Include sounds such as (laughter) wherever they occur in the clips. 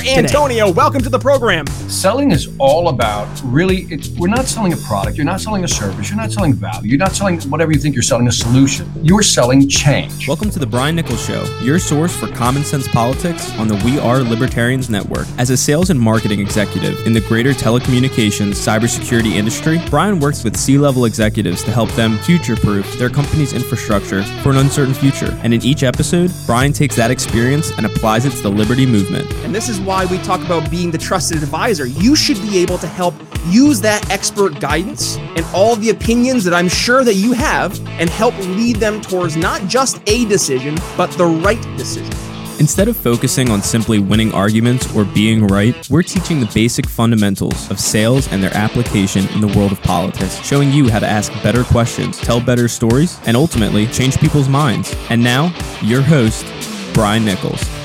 Victor Antonio, welcome to the program. Selling is all about really, we're not selling a product, you're not selling a service, you're not selling value, you're not selling whatever you think you're selling a solution. You're selling change. Welcome to the Brian Nichols Show, your source for common sense politics on the We Are Libertarians Network. As a sales and marketing executive in the greater telecommunications cybersecurity industry, Brian works with C level executives to help them future proof their company's infrastructure for an uncertain future. And in each episode, Brian takes that experience and applies it to the liberty movement. And this is why we talk about being the trusted advisor. You should be able to help use that expert guidance and all the opinions that I'm sure that you have and help lead them towards not just a decision, but the right decision. Instead of focusing on simply winning arguments or being right, we're teaching the basic fundamentals of sales and their application in the world of politics, showing you how to ask better questions, tell better stories, and ultimately change people's minds. And now, your host, Brian Nichols.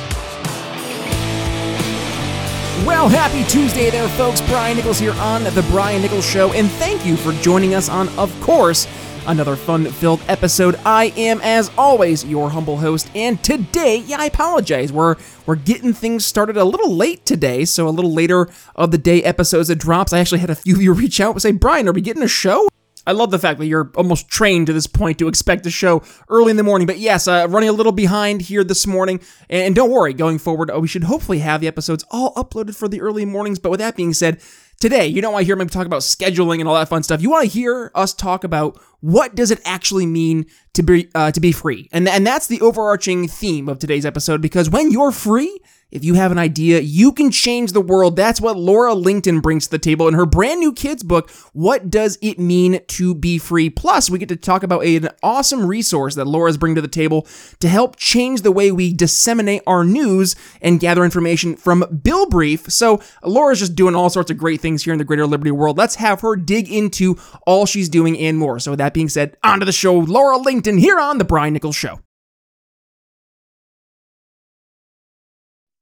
Well, happy Tuesday there, folks. Brian Nichols here on The Brian Nichols Show, and thank you for joining us on, of course, another fun filled episode. I am, as always, your humble host, and today, yeah, I apologize. We're we're getting things started a little late today, so a little later of the day episodes that drops. I actually had a few of you reach out and say, Brian, are we getting a show? I love the fact that you're almost trained to this point to expect a show early in the morning. But yes, uh, running a little behind here this morning. And don't worry, going forward, uh, we should hopefully have the episodes all uploaded for the early mornings. But with that being said, today, you don't want to hear me talk about scheduling and all that fun stuff. You want to hear us talk about what does it actually mean to be uh, to be free, and and that's the overarching theme of today's episode. Because when you're free, if you have an idea, you can change the world. That's what Laura Lington brings to the table in her brand new kids book, What Does It Mean to Be Free? Plus, we get to talk about an awesome resource that Laura's bringing to the table to help change the way we disseminate our news and gather information from Bill Brief. So, Laura's just doing all sorts of great things here in the greater Liberty world. Let's have her dig into all she's doing and more. So, with that being said, on to the show, Laura Lington here on The Brian Nichols Show.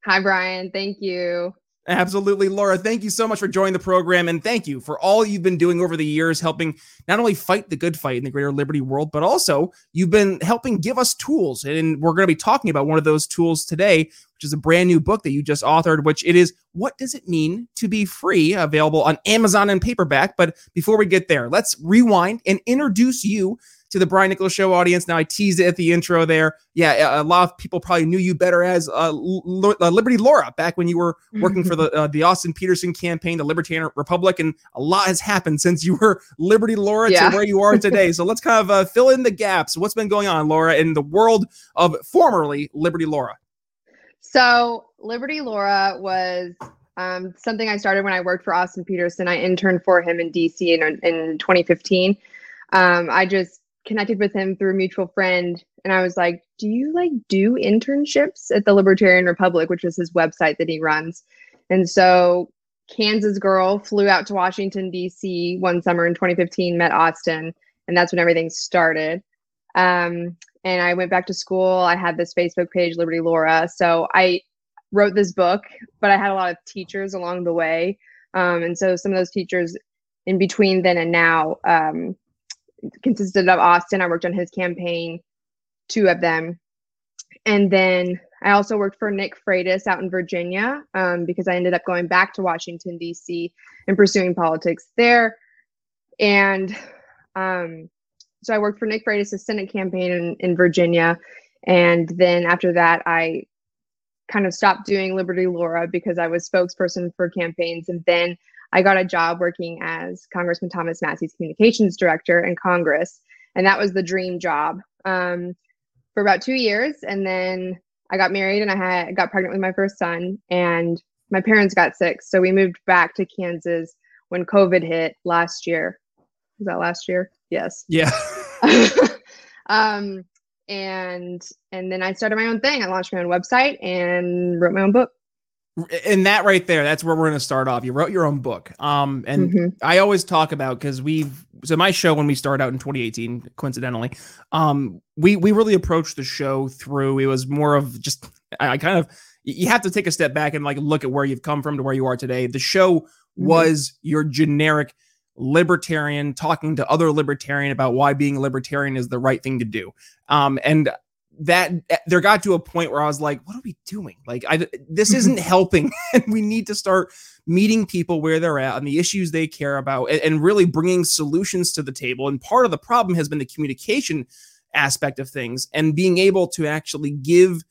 Hi, Brian. Thank you. Absolutely, Laura. Thank you so much for joining the program. And thank you for all you've been doing over the years, helping not only fight the good fight in the greater liberty world, but also you've been helping give us tools. And we're going to be talking about one of those tools today, which is a brand new book that you just authored, which it is What Does It Mean to Be Free? Available on Amazon and paperback. But before we get there, let's rewind and introduce you to the Brian Nichols Show audience. Now, I teased it at the intro there. Yeah, a lot of people probably knew you better as uh, uh, Liberty Laura back when you were working for the uh, the Austin Petersen campaign, the Libertarian Republic, and a lot has happened since you were Liberty Laura yeah. to where you are today. so let's kind of uh, fill in the gaps. What's been going on, Laura, in the world of formerly Liberty Laura? So Liberty Laura was um, something I started when I worked for Austin Petersen. I interned for him in DC in, in 2015. Um, I just connected with him through a mutual friend and I was like, "Do you like do internships at the Libertarian Republic, which is his website that he runs?" And so Kansas girl flew out to Washington D.C. one summer in 2015, met Austin, and that's when everything started. Um, and I went back to school. I had this Facebook page, Liberty Laura. So I wrote this book, but I had a lot of teachers along the way. Um, and so some of those teachers in between then and now um, consisted of Austin. I worked on his campaign, two of them. And then I also worked for Nick Freitas out in Virginia um, because I ended up going back to Washington, D.C. and pursuing politics there. And um, so I worked for Nick Freitas' Senate campaign in, in Virginia. And then after that, I kind of stopped doing Liberty Laura because I was spokesperson for campaigns. And then I got a job working as Congressman Thomas Massie's communications director in Congress. And that was the dream job um, for about two years. And then I got married and I had got pregnant with my first son. And my parents got sick. So we moved back to Kansas when COVID hit last year. Was that last year? Yes. Yeah. (laughs) um, and and then I started my own thing. I launched my own website and wrote my own book. And that right there, that's where we're going to start off. You wrote your own book. Um, and mm-hmm. I always talk about because we've so my show when we started out in 2018, coincidentally, um, we we really approached the show through it was more of just I, kind of you have to take a step back and like look at where you've come from to where you are today. The show mm-hmm. was your generic libertarian talking to other libertarian about why being a libertarian is the right thing to do. Um, and that eh, there got to a point where I was like, what are we doing? Like, I this isn't (laughs) helping, and (laughs) we need to start meeting people where they're at and the issues they care about, and, and really bringing solutions to the table. And part of the problem has been the communication aspect of things, and being able to actually give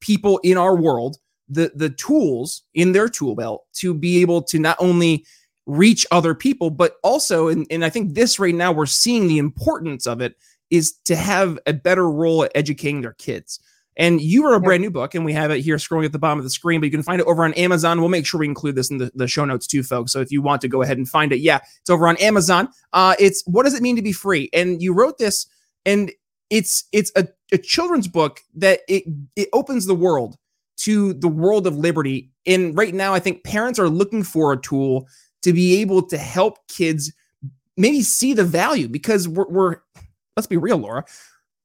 people in our world the the tools in their tool belt to be able to not only reach other people, but also, and, and I think this right now, we're seeing the importance of it is to have a better role at educating their kids. And you are a brand new book, and we have it here scrolling at the bottom of the screen, but you can find it over on Amazon. We'll make sure we include this in the, the show notes too, folks. So if you want to go ahead and find it, yeah, it's over on Amazon. Uh, it's what does it mean to be free? And you wrote this, and it's it's a, a children's book that it it opens the world to the world of liberty. And right now, I think parents are looking for a tool to be able to help kids maybe see the value because we're, we're let's be real, Laura.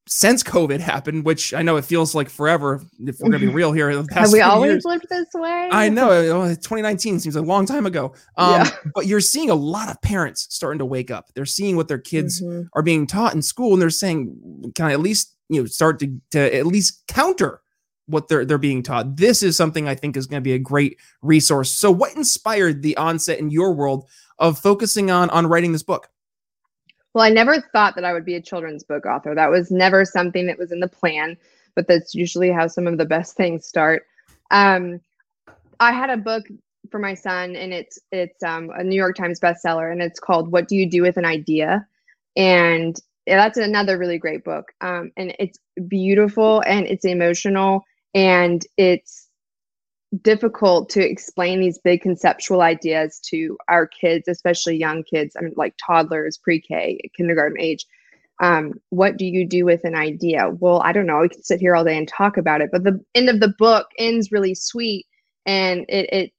Since COVID happened, which I know it feels like forever, if we're gonna be (laughs) real here, have we always years, lived this way? I know 2019 seems a long time ago. Um, yeah. (laughs) But you're seeing a lot of parents starting to wake up. They're seeing what their kids mm-hmm. are being taught in school, and they're saying, "Can I at least you know start to to at least counter what they're they're being taught. This is something I think is going to be a great resource. So what inspired the onset in your world of focusing on on writing this book? Well, I never thought that I would be a children's book author. That was never something that was in the plan, but that's usually how some of the best things start. Um, I had a book for my son, and it's it's um, a New York Times bestseller, and it's called "What Do You Do with an Idea," and that's another really great book. Um, and it's beautiful and it's emotional and it's difficult to explain these big conceptual ideas to our kids especially young kids i mean like toddlers pre-k kindergarten age. Um, what do you do with an idea? Well i don't know. We can sit here all day and talk about it but the end of the book ends really sweet and it, it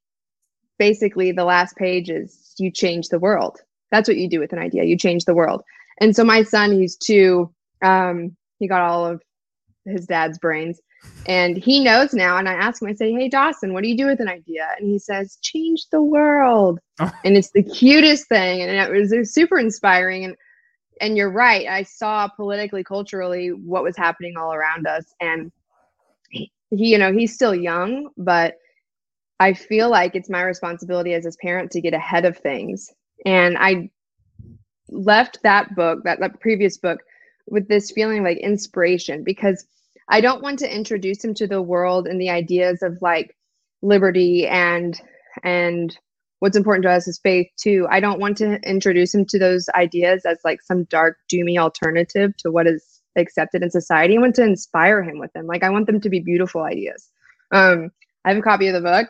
basically the last page is you change the world. That's what you do with an idea. You change the world. And so my son he's two um, he got all of his dad's brains and he knows now. And I ask him, I say, Hey, Dawson, what do you do with an idea? And he says, Change the world. Oh. And it's the cutest thing. And it was, it was super inspiring. And and you're right. I saw politically, culturally what was happening all around us. And he, you know, he's still young, but I feel like it's my responsibility as his parent to get ahead of things. And I left that book, that, that previous book, with this feeling like inspiration because I don't want to introduce him to the world and the ideas of like liberty and and what's important to us is faith too. I don't want to introduce him to those ideas as like some dark, doomy alternative to what is accepted in society. I want to inspire him with them. Like I want them to be beautiful ideas. Um, I have a copy of the book.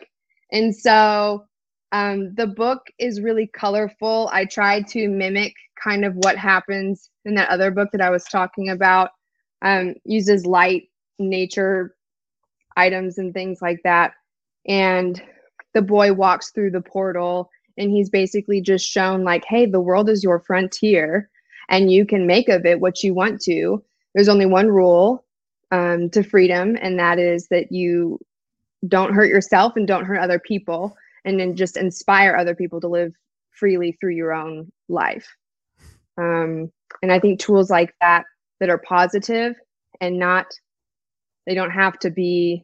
And so um, the book is really colorful. I tried to mimic kind of what happens in that other book that I was talking about um, uses light nature items and things like that. And the boy walks through the portal and he's basically just shown, like, hey, the world is your frontier and you can make of it what you want to. There's only one rule um, to freedom, and that is that you don't hurt yourself and don't hurt other people, and then just inspire other people to live freely through your own life. Um, and I think tools like that that are positive and not they don't have to be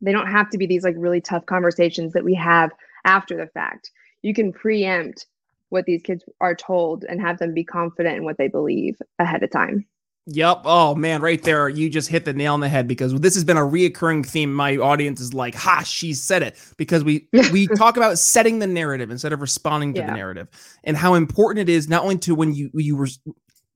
they don't have to be these like really tough conversations that we have after the fact you can preempt what these kids are told and have them be confident in what they believe ahead of time Yep. Oh man, right there, you just hit the nail on the head because this has been a reoccurring theme. My audience is like, "Ha, she said it," because we (laughs) we talk about setting the narrative instead of responding to yeah. the narrative, and how important it is not only to when you you were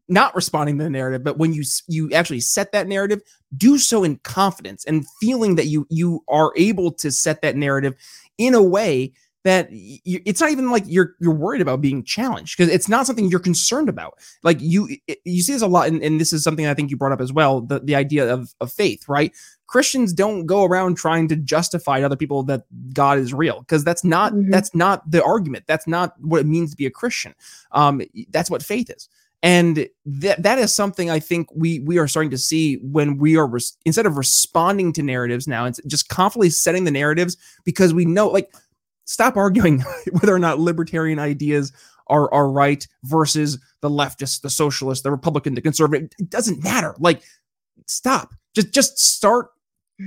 not responding to the narrative, but when you you actually set that narrative, do so in confidence and feeling that you you are able to set that narrative in a way that you, it's not even like you're you're worried about being challenged because it's not something you're concerned about. Like you you see this a lot, and, and this is something I think you brought up as well. The the idea of of faith, right? Christians don't go around trying to justify to other people that God is real because that's not mm-hmm. that's not the argument. That's not what it means to be a Christian. Um, that's what faith is. And that that is something I think we we are starting to see when we are res- instead of responding to narratives now, it's just confidently setting the narratives because we know like stop arguing (laughs) whether or not libertarian ideas are are right versus the leftist, the socialist, the Republican, the conservative. It doesn't matter. Like, stop. Just just start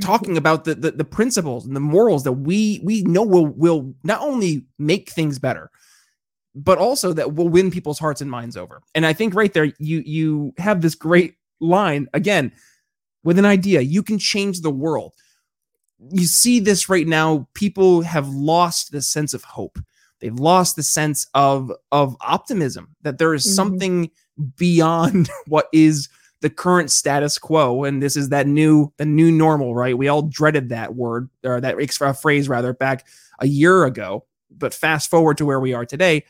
talking about the, the the, principles and the morals that we we know will will not only make things better, but also that will win people's hearts and minds over. And I think right there, you you have this great line again with an idea. You can change the world you see this right now. People have lost the sense of hope. They've lost the sense of of optimism that there is mm-hmm. something beyond (laughs) what is the current status quo and this is that new the new normal right we all dreaded that word or that phrase rather back a year ago but fast forward to where we are today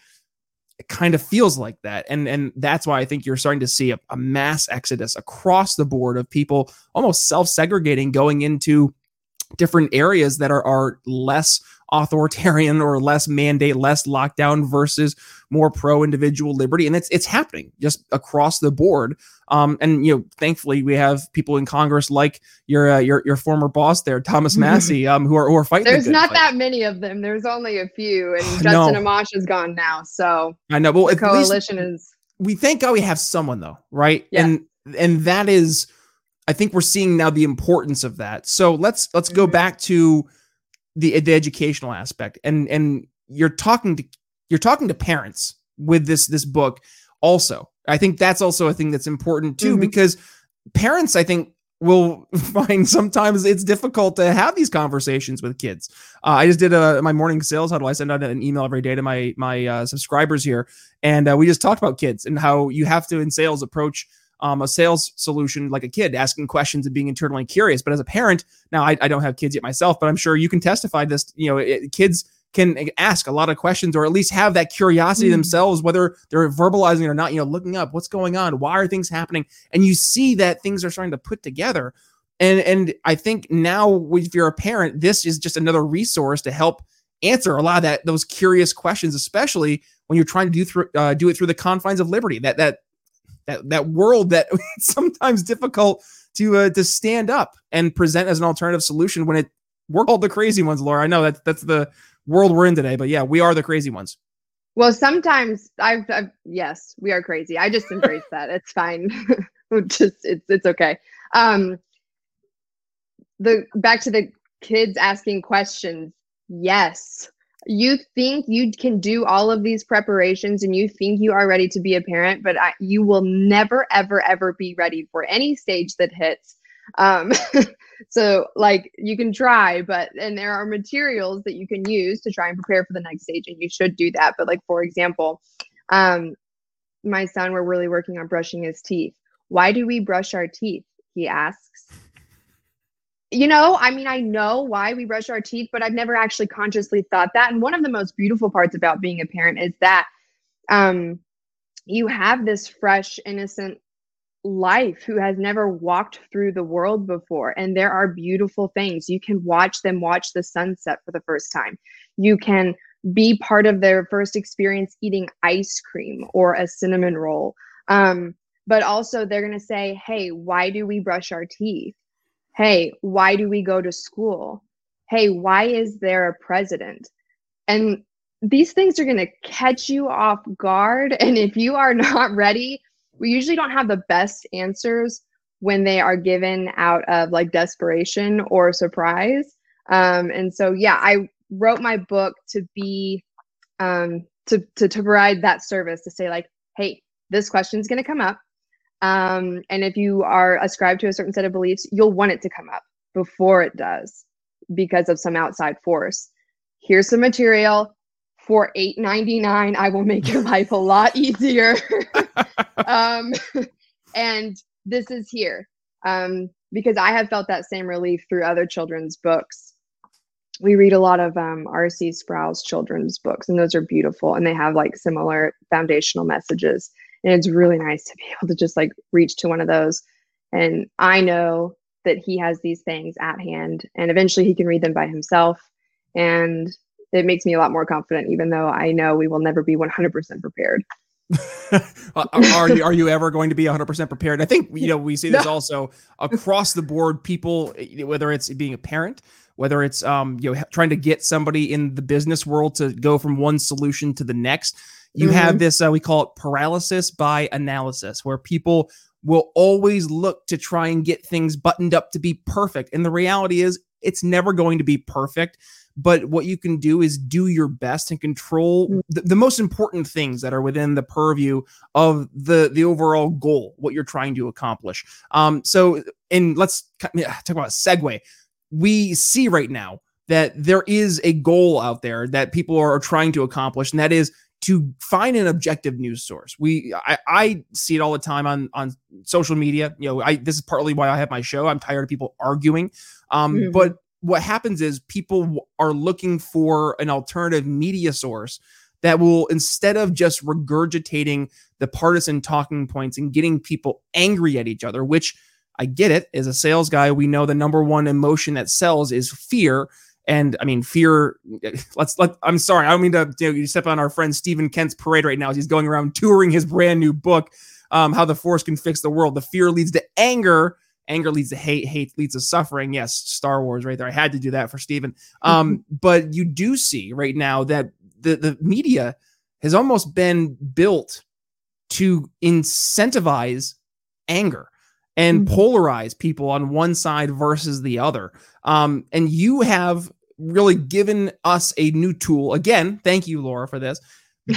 it kind of feels like that. And and that's why i think you're starting to see a, a mass exodus across the board of people almost self-segregating going into different areas that are, are less authoritarian or less mandate, less lockdown versus more pro individual liberty. And it's it's happening just across the board. Um, and you know, thankfully we have people in Congress like your uh, your your former boss there, Thomas (laughs) Massie, um, who are who are fighting. There's the not fight. that many of them. There's only a few, (sighs) and Justin no. Amash is gone now. So I know. Well, the coalition is. We thank God we have someone though, right? Yeah. And and that is I think we're seeing now the importance of that. So let's let's go mm-hmm. back to the the educational aspect. And and you're talking to you're talking to parents with this this book also. I think that's also a thing that's important too mm-hmm. because parents I think will (laughs) find sometimes it's difficult to have these conversations with kids. Uh, I just did a my morning sales huddle. I send out an email every day to my my uh, subscribers here, and uh, we just talked about kids and how you have to in sales approach um, a sales solution like a kid asking questions and being internally curious. But as a parent, now I, I don't have kids yet myself, but I'm sure you can testify this. You know, it, kids can ask a lot of questions or at least have that curiosity mm. themselves, whether they're verbalizing it or not, you know, looking up what's going on, why are things happening? And you see that things are starting to put together. And and I think now if you're a parent, this is just another resource to help answer a lot of that those curious questions, especially when you're trying to do through uh, do it through the confines of liberty. That that that that world that (laughs) it's sometimes difficult to uh, to stand up and present as an alternative solution when it we're all the crazy ones, Laura. I know that's that's the world we're in today, but yeah, we are the crazy ones. Well, sometimes I've, I've yes, we are crazy. I just embrace (laughs) that. It's fine. (laughs) just it's it's okay. Um, the back to the kids asking questions. Yes, you think you can do all of these preparations and you think you are ready to be a parent, but I, you will never, ever, ever be ready for any stage that hits. Um, (laughs) so, like, you can try, but and there are materials that you can use to try and prepare for the next stage, and you should do that. But, like, for example, um, my son, we're really working on brushing his teeth. Why do we brush our teeth? He asks you know, I mean, I know why we brush our teeth, but I've never actually consciously thought that. And one of the most beautiful parts about being a parent is that um, you have this fresh, innocent life who has never walked through the world before. And there are beautiful things. You can watch them watch the sunset for the first time. You can be part of their first experience eating ice cream or a cinnamon roll. Um, but also, they're going to say, Hey, why do we brush our teeth? Hey, why do we go to school? Hey, why is there a president? And these things are going to catch you off guard. (laughs) And if you are not ready, we usually don't have the best answers when they are given out of like desperation or surprise. Um, and so, yeah, I wrote my book to be um, to, to to provide that service to say like, hey, this question is going to come up. Um, and if you are ascribed to a certain set of beliefs, you'll want it to come up before it does because of some outside force. Here's some material for $8.99. I will make your life a lot easier. (laughs) um, and this is here um, because I have felt that same relief through other children's books. We read a lot of um, R.C. Sproul's children's books, and those are beautiful, and they have like similar foundational messages. And it's really nice to be (laughs) able to just like reach to one of those. And I know that he has these things at hand, and eventually he can read them by himself. And it makes me a lot more confident, even though I know we will never be 100% prepared. (laughs) are you are you ever going to be 100% prepared? I think you know we see (laughs) this also across the board. People, whether it's being a parent, whether it's um you know trying to get somebody in the business world to go from one solution to the next, you mm-hmm. have this uh, we call it paralysis by analysis, where people will always look to try and get things buttoned up to be perfect, and the reality is it's never going to be perfect but what you can do is do your best and control mm. the, the, most important things that are within the purview of the the overall goal what you're trying to accomplish um so and let's talk about segue we see right now that there is a goal out there that people are trying to accomplish and that is to find an objective news source. We I, I, see it all the time on on social media. You know, I this is partly why I have my show. I'm tired of people arguing. Um, mm-hmm. but what happens is people are looking for an alternative media source that will instead of just regurgitating the partisan talking points and getting people angry at each other which i get it as a sales guy we know the number one emotion that sells is fear and I mean, fear. Let's let. I'm sorry. I don't mean to you know, step on our friend Stephen Kent's parade right now. He's going around touring his brand new book, um, "How the Force Can Fix the World." The fear leads to anger, anger leads to hate hate leads to suffering yes star wars right there i had to do that for Stephen. um but you do see right now that the the media has almost been built to incentivize anger and mm-hmm. polarize people on one side versus the other um and you have really given us a new tool again thank you laura for this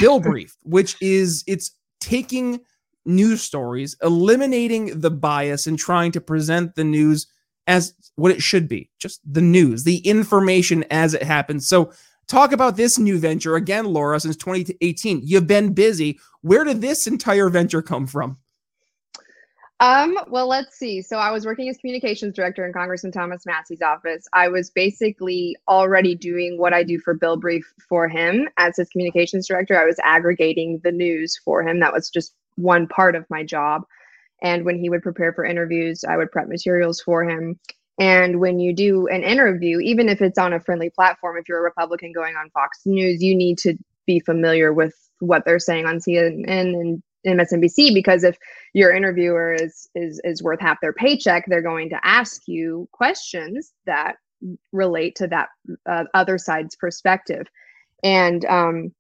bill (laughs) brief which is it's taking news stories, eliminating the bias and trying to present the news as what it should be just the news, the information as it happens. So, talk about this new venture again, Laura, since 2018. You've been busy. Where did this entire venture come from? Um, well, let's see. So I was working as communications director in Congressman Thomas Massie's office. I was basically already doing what I do for Bill Brief for him as his communications director. I was aggregating the news for him. That was just one part of my job. And when he would prepare for interviews, I would prep materials for him. And when you do an interview, even if it's on a friendly platform, if you're a Republican going on Fox News, you need to be familiar with what they're saying on CNN and MSNBC because if your interviewer is is is worth half their paycheck, they're going to ask you questions that relate to that uh, other side's perspective. And um,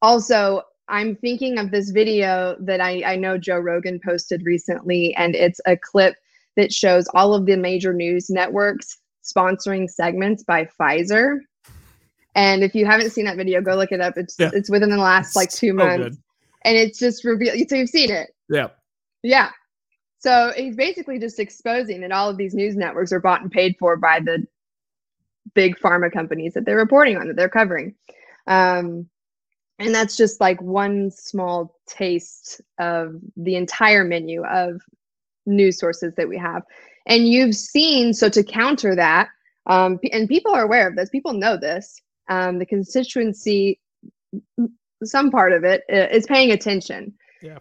also, I'm thinking of this video that I, I know Joe Rogan posted recently, and it's a clip that shows all of the major news networks sponsoring segments by Pfizer. And if you haven't seen that video, go look it up. It's yeah. it's within the last like two months, and it's just revealed. So you've seen it. Yeah. Yeah. So he's basically just exposing that all of these news networks are bought and paid for by the big pharma companies that they're reporting on that they're covering. Um, and that's just like one small taste of the entire menu of news sources that we have and you've seen so to counter that um, and people are aware of this people know this um, the constituency some part of it is paying attention yeah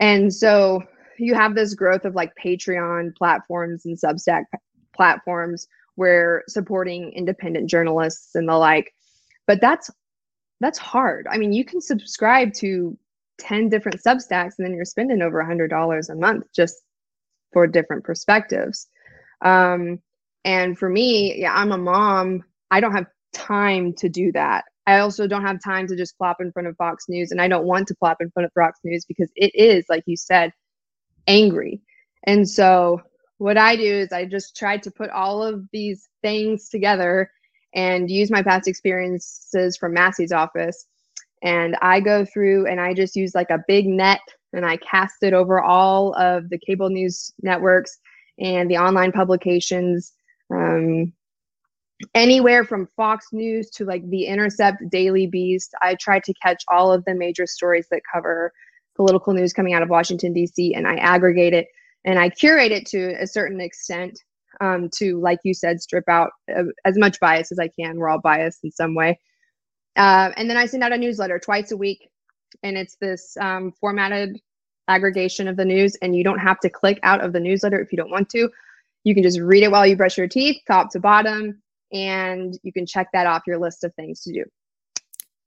and so you have this growth of like patreon platforms and substack platforms where supporting independent journalists and the like but that's that's hard. I mean, you can subscribe to 10 different substacks and then you're spending over a hundred dollars a month just for different perspectives. Um, and for me, yeah, I'm a mom. I don't have time to do that. I also don't have time to just plop in front of Fox News, and I don't want to plop in front of Fox News because it is, like you said, angry. And so, what I do is I just try to put all of these things together and use my past experiences from Massie's office. And I go through and I just use like a big net and I cast it over all of the cable news networks and the online publications. Um, anywhere from Fox News to like The Intercept, Daily Beast. I try to catch all of the major stories that cover political news coming out of Washington, D.C., and I aggregate it and I curate it to a certain extent um, to, like you said, strip out uh, as much bias as I can. We're all biased in some way. Uh, and then I send out a newsletter twice a week, and it's this um, formatted aggregation of the news. And you don't have to click out of the newsletter if you don't want to. You can just read it while you brush your teeth, top to bottom, and you can check that off your list of things to do.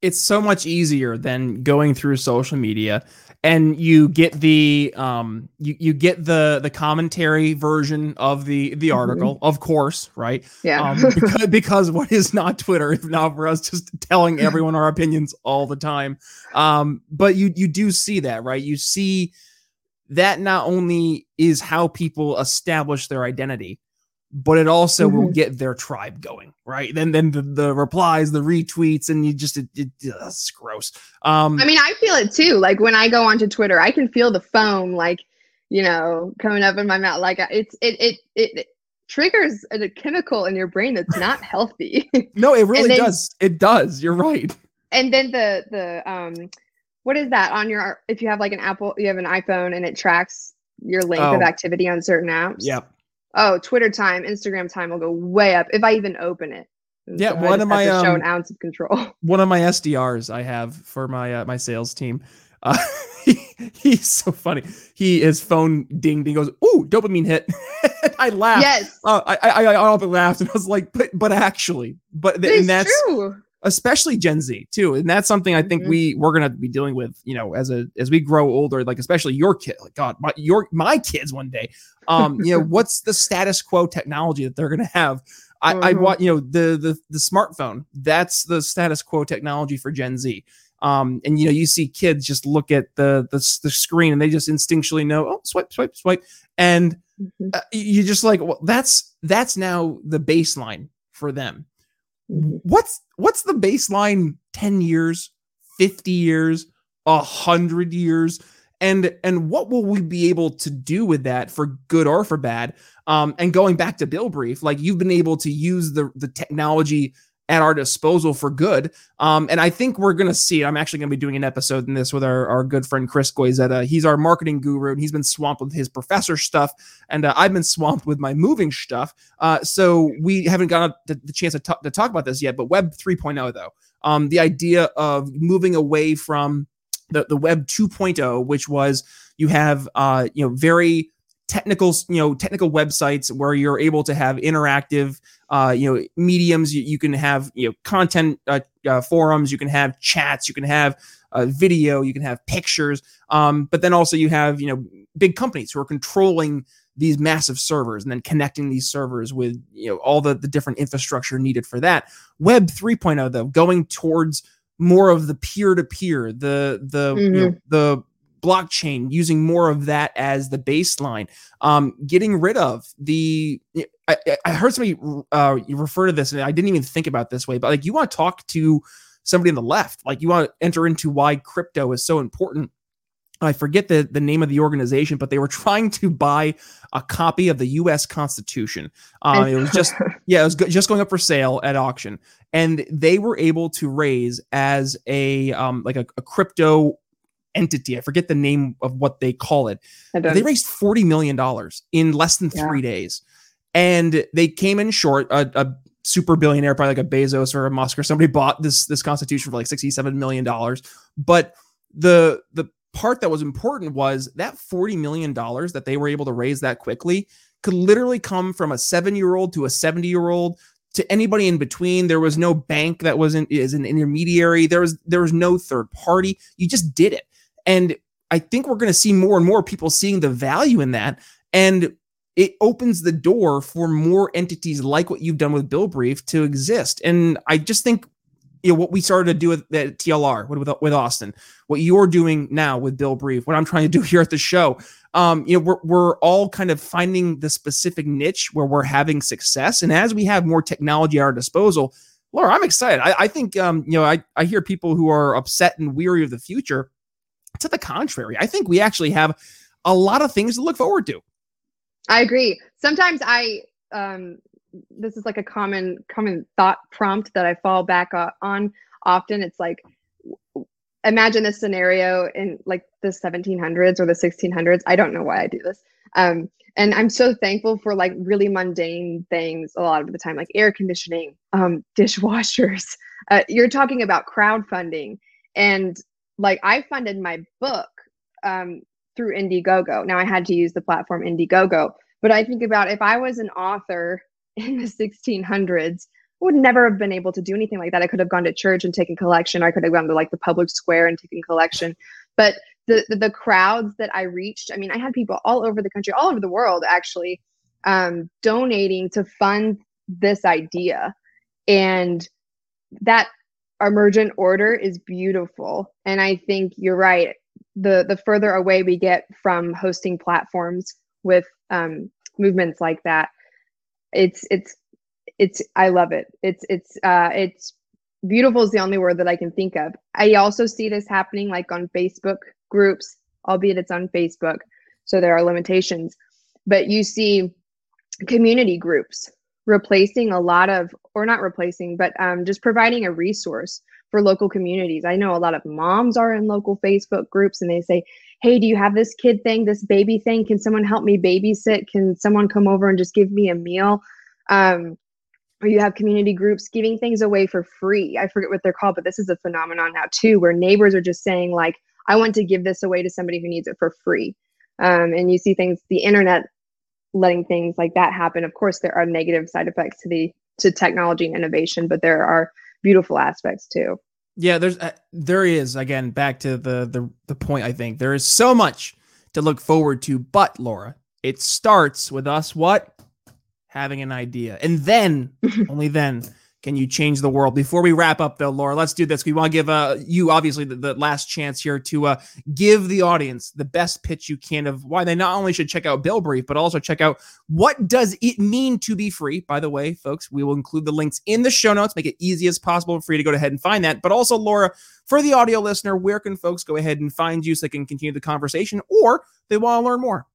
It's so much easier than going through social media and you get the um you, you get the the commentary version of the the mm-hmm. article mm-hmm. of course right yeah um, because, (laughs) because what is not twitter if not for us just telling everyone our opinions all the time um but you you do see that right you see that not only is how people establish their identity but it also mm-hmm. will get their tribe going, right? Then then the, the replies, the retweets, and you just it, it it's gross. Um, I mean, I feel it too. Like when I go onto Twitter, I can feel the foam, like you know, coming up in my mouth. Like it's it it it, it triggers a chemical in your brain that's not (laughs) healthy. no, it really then, does. It does. You're right. And then the the um, what is that on your? If you have like an Apple, you have an iPhone, and it tracks your length oh. of activity on certain apps. Yep oh, Twitter time, Instagram time will go way up if I even open it. And yeah, so (laughs) one of my um, show an ounce of control. One of my SDRs I have for my uh, my sales team. Uh, he, (laughs) he's so funny. He his phone dinged. He goes, "Ooh, dopamine hit." (laughs) I laughed. Yes. Uh, I I I all but laughed, and I was like, "But but actually, but th- and that's true especially Gen Z too. And that's something I think mm-hmm. we we're gonna be dealing with, you know, as a as we grow older, like especially your kid, like God, my your my kids one day. Um, you know, (laughs) what's the status quo technology that they're gonna have? I, mm-hmm. I want you know the the the smartphone. That's the status quo technology for Gen Z. Um, and you know, you see kids just look at the the, the screen and they just instinctually know, oh, swipe, swipe, swipe, and mm-hmm. uh, you just like, well, that's that's now the baseline for them what's what's the baseline 10 years 50 years 100 years? And and what will we be able to do with that for good or for bad? Um and going back to bill brief like you've been able to use the the technology at our disposal for good. Um, and I think we're going to see, I'm actually going to be doing an episode in this with our, our good friend Chris Goizetta. He's our marketing guru and he's been swamped with his professor stuff. And uh, I've been swamped with my moving stuff. Uh, so we haven't gotten the, the chance to, t- to talk about this yet, but Web 3.0, though, um, the idea of moving away from the, the Web 2.0, which was you have, uh, you know, very technical you know technical websites where you're able to have interactive uh, you know mediums. You, you, can have you know content uh, uh, forums. You can have chats. You can have uh, video. You can have pictures. Um, but then also you have you know big companies who are controlling these massive servers and then connecting these servers with you know all the, the different infrastructure needed for that. Web 3.0 though going towards more of the peer-to-peer the the mm-hmm. you know, the blockchain, using more of that as the baseline, um, getting rid of the. I, I heard somebody uh, refer to this, and I didn't even think about this way, but like you want to talk to somebody on the left, like you want to enter into why crypto is so important. I forget the, the name of the organization, but they were (laughs) trying to buy a copy of the U.S. Constitution. Uh, it was just (laughs) yeah, it was just going up for sale at auction, and they were able to raise as a um, like a, a crypto entity. I forget the name of what they call it. They raised $40 million in less than three yeah. days. And they came in short. A, a, super billionaire, probably like a Bezos or a Musk or somebody bought this this constitution for like $67 million. But the the part that was important was that $40 million that they were able to raise that quickly could literally come from a seven year old to a 70 year old to anybody in between. There was no bank that wasn't is an intermediary. There was there was no third party. You just did it. And I think we're going to see more and more people seeing the value in that. And it opens the door for more entities like what you've done with Bill Brief to exist. And I just think you know what we started to do with at TLR with, with Austin, what you're doing now with Bill Brief, what I'm trying to do (laughs) here at the show. Um, you know, we're we're all kind of finding the specific niche where we're having success. And as we have more technology at our disposal, Laura, I'm excited. I, I think um, you know, I, I hear people who are upset and weary of the future to the contrary. I think we actually have a lot of things to look forward to. I agree. Sometimes I um this is like a common common thought prompt that I fall back on often. It's like imagine this scenario in like the 1700s or the 1600s. I don't know why I do this. Um, and I'm so thankful for like really mundane things a lot of the time, like air conditioning, um, dishwashers. (laughs) Uh, you're talking about crowdfunding, and like I funded my book um, through Indiegogo. Now I had to use the platform Indiegogo, but I think about if I was an author (laughs) in the 1600s, would never have been able to do anything like that. I could have gone to church and taken collection. I could have gone to like the public square and taken collection. But the, the, the crowds that I reached, I mean, I had people all over the country, all over the world actually, um, donating to fund this idea. And that emergent order is beautiful. And I think you're right. The the further away we get from hosting platforms with um, movements like that, it's it's it's I love it. It's it's uh it's beautiful is the only word that I can think of. I also see this happening like on Facebook groups, albeit it's on Facebook, so there are limitations. But you see community groups replacing a lot of or not replacing, but um, just providing a resource for local communities. I know a lot of moms are in local Facebook groups and they say, Hey, do you have this kid thing, this baby thing? Can someone help me babysit? Can someone come over and just give me a meal? Um, or you have community groups giving things away for free. I forget what they're called, but this is a phenomenon now too, where neighbors are just saying like, I want to give this away to somebody who needs it for free. Um, and you see things, the internet letting things like that happen. Of course, there are negative side effects to the to technology and innovation, but there are beautiful aspects too. Yeah, there's uh, there is again back to the the the point. I think there is so much to look forward to, but Laura, it starts with us what having an idea. And then, (laughs) only then, can you change the world? Before we wrap up, though, Laura, let's do this. We want to give uh, you, obviously, the, the, last chance here to uh, give the audience the best pitch you can of why they not only should check out Bill Brief, but also check out what does it mean to be free. By the way, folks, we will include the links in the show notes, make it easy as possible for you to go ahead and find that. But also, Laura, for the audio listener, where can folks go ahead and find you so they can continue the conversation or they want to learn more?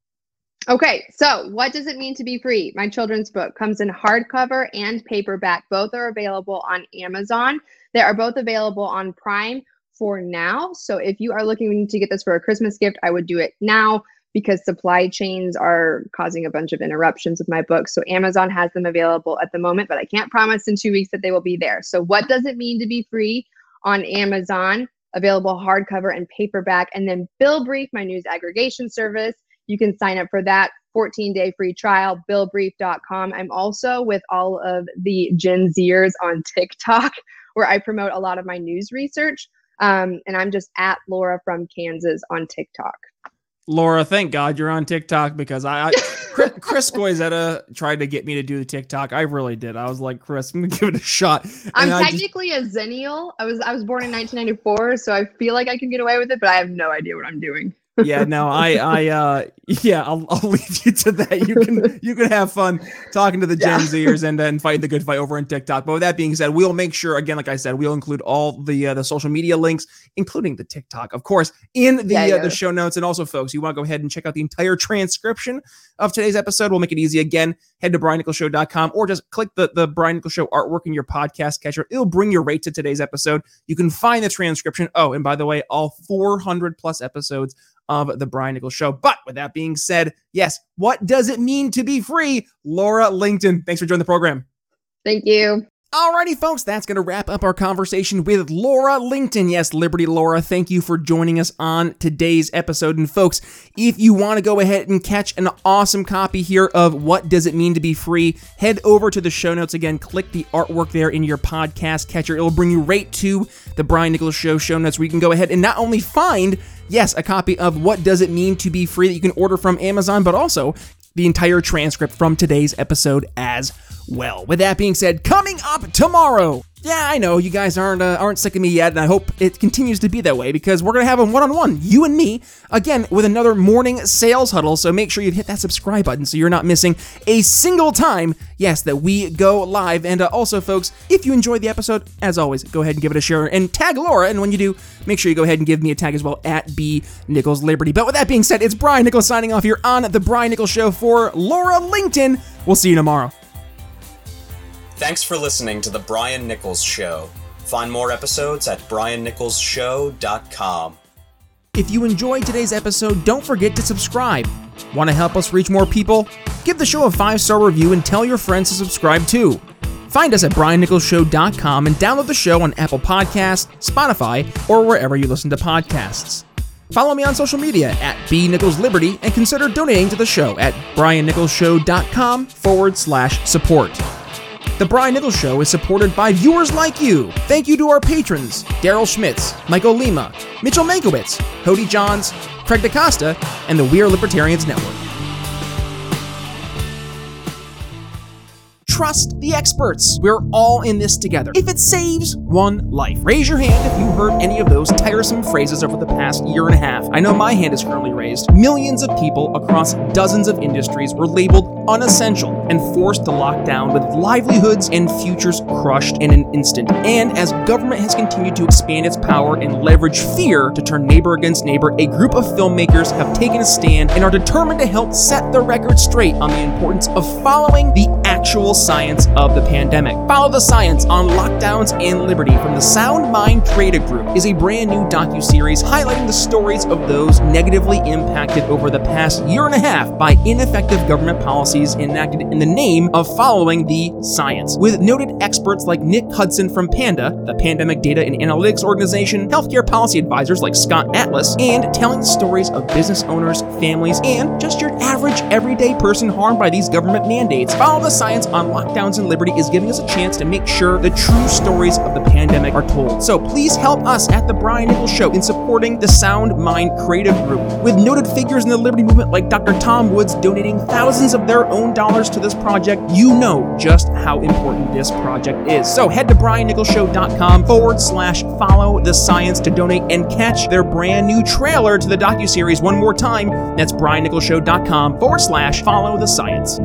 Okay, so what does it mean to be free? My children's book comes in hardcover and paperback. Both are available on Amazon. They are both available on Prime for now. So if you are looking to get this for a Christmas gift, I would do it now because supply chains are causing a bunch of interruptions with my book. So Amazon has them available at the moment, but I can't promise in two weeks that they will be there. So what does it mean to be free on Amazon? Available hardcover and paperback. And then Bill Brief, my news aggregation service you can sign up for that 14 day free trial, billbrief.com. I'm also with all of the Gen Zers on TikTok, (laughs) where I promote a lot of my news research. Um, and I'm just at Laura from Kansas on TikTok. Laura, thank God you're on TikTok because I, I (laughs) Chris, Chris Goizetta tried to get me to do the TikTok. I really did. I was like, Chris, I'm gonna give it a shot. And I'm technically just, a Zennial. I was I was born in 1994, so I feel like I can get away with it, but I have no idea what I'm doing yeah, no, I, I, uh, (laughs) yeah, I'll, I'll (laughs) leave you to that. You can, (laughs) you can have fun talking to the Gen yeah. Zers and then fighting the good fight over on TikTok. But with that being said, we'll make sure, again, like I said, we'll include all the uh, the social media links, including the TikTok, of course, in the yeah, uh, the show notes. And also, folks, you want to go ahead and check out the entire transcription of today's episode. We'll make it easy. Again, head to briannicholsshow.com or just click the the Brian Nichols Show artwork in your podcast catcher. It'll bring your rate to today's episode. You can find the transcription. Oh, and by the way, all 400 plus episodes of the Brian Nichols Show. But with that being said, yes, what does it mean to be free? Laura Lington, thanks for joining the program. Thank you. Alrighty, folks, that's going to wrap up our conversation with Laura Lington. Yes, Liberty Laura, thank you for joining us on today's episode. And folks, if you want to go ahead and catch an awesome copy here of What Does It Mean to Be Free, head over to the show notes again, click the artwork there in your podcast catcher. It'll bring you right to the Brian Nichols Show show notes where you can go ahead and not only find yes, a copy of What Does It Mean to Be Free that you can order from Amazon, but also the entire transcript from today's episode as well. With that being said, coming up tomorrow, Yeah, I know you guys aren't uh, aren't sick of me yet, and I hope it continues to be that way because we're gonna have a one-on-one, you and me, again with another morning sales huddle. So make sure you hit that subscribe button so you're not missing a single time. Yes, that we go live. And uh, also, folks, if you enjoyed the episode, as always, go ahead and give it a share and tag Laura. And when you do, make sure you go ahead and give me a tag as well at B Nichols Liberty. But with that being said, it's Brian Nichols signing off here on the Brian Nichols Show for Laura Lington. We'll see you tomorrow. Thanks for listening to The Brian Nichols Show. Find more episodes at briannicholsshow.com. If you enjoyed today's episode, don't forget to subscribe. Want to help us reach more people? Give the show a five star review and tell your friends to subscribe too. Find us at briannicholsshow.com and download the show on Apple Podcasts, Spotify, or wherever you listen to podcasts. Follow me on social media at B Nichols Liberty and consider donating to the show at briannicholsshow.com forward slash support. The Brian Nichols Show is supported by viewers like you. Thank you to our patrons Daryl Schmitz, Michael Lima, Mitchell Mankiewicz, Cody Johns, Craig DaCosta, and the We Are Libertarians Network. Trust the experts. We're all in this together. If it saves one life, raise your hand if you heard any of those tiresome phrases over the past year and a half. I know my hand is currently raised. Millions of people across dozens of industries were labeled unessential and forced to lock down with livelihoods and futures crushed in an instant. And as government has continued to expand its power and leverage fear to turn neighbor against neighbor, a group of filmmakers have taken a stand and are determined to help set the record straight on the importance of following the actual science of the pandemic. Follow the science on lockdowns and liberty from the Sound Mind Creative Group is a brand new docu-series highlighting the stories of those negatively impacted over the past year and a half by ineffective government policies enacted in the name of following the science. With noted experts like Nick Hudson from Panda, the Pandemic Data and Analytics Organization, healthcare policy advisors like Scott Atlas, and telling the stories of business owners, families, and just your average everyday person harmed by these government mandates. Follow the science on lockdowns and liberty is giving us a chance to make sure the true stories of the pandemic are told. So please help us at the Brian Nichols Show in supporting the Sound Mind Creative Group. With noted figures in the liberty movement like Dr. Tom Woods donating thousands of their own dollars to this project, you know just how important this project is. So head to briannicholsshow.com forward slash follow the science to donate and catch their brand new trailer to the docuseries one more time. That's briannicholsshow.com forward slash follow the science.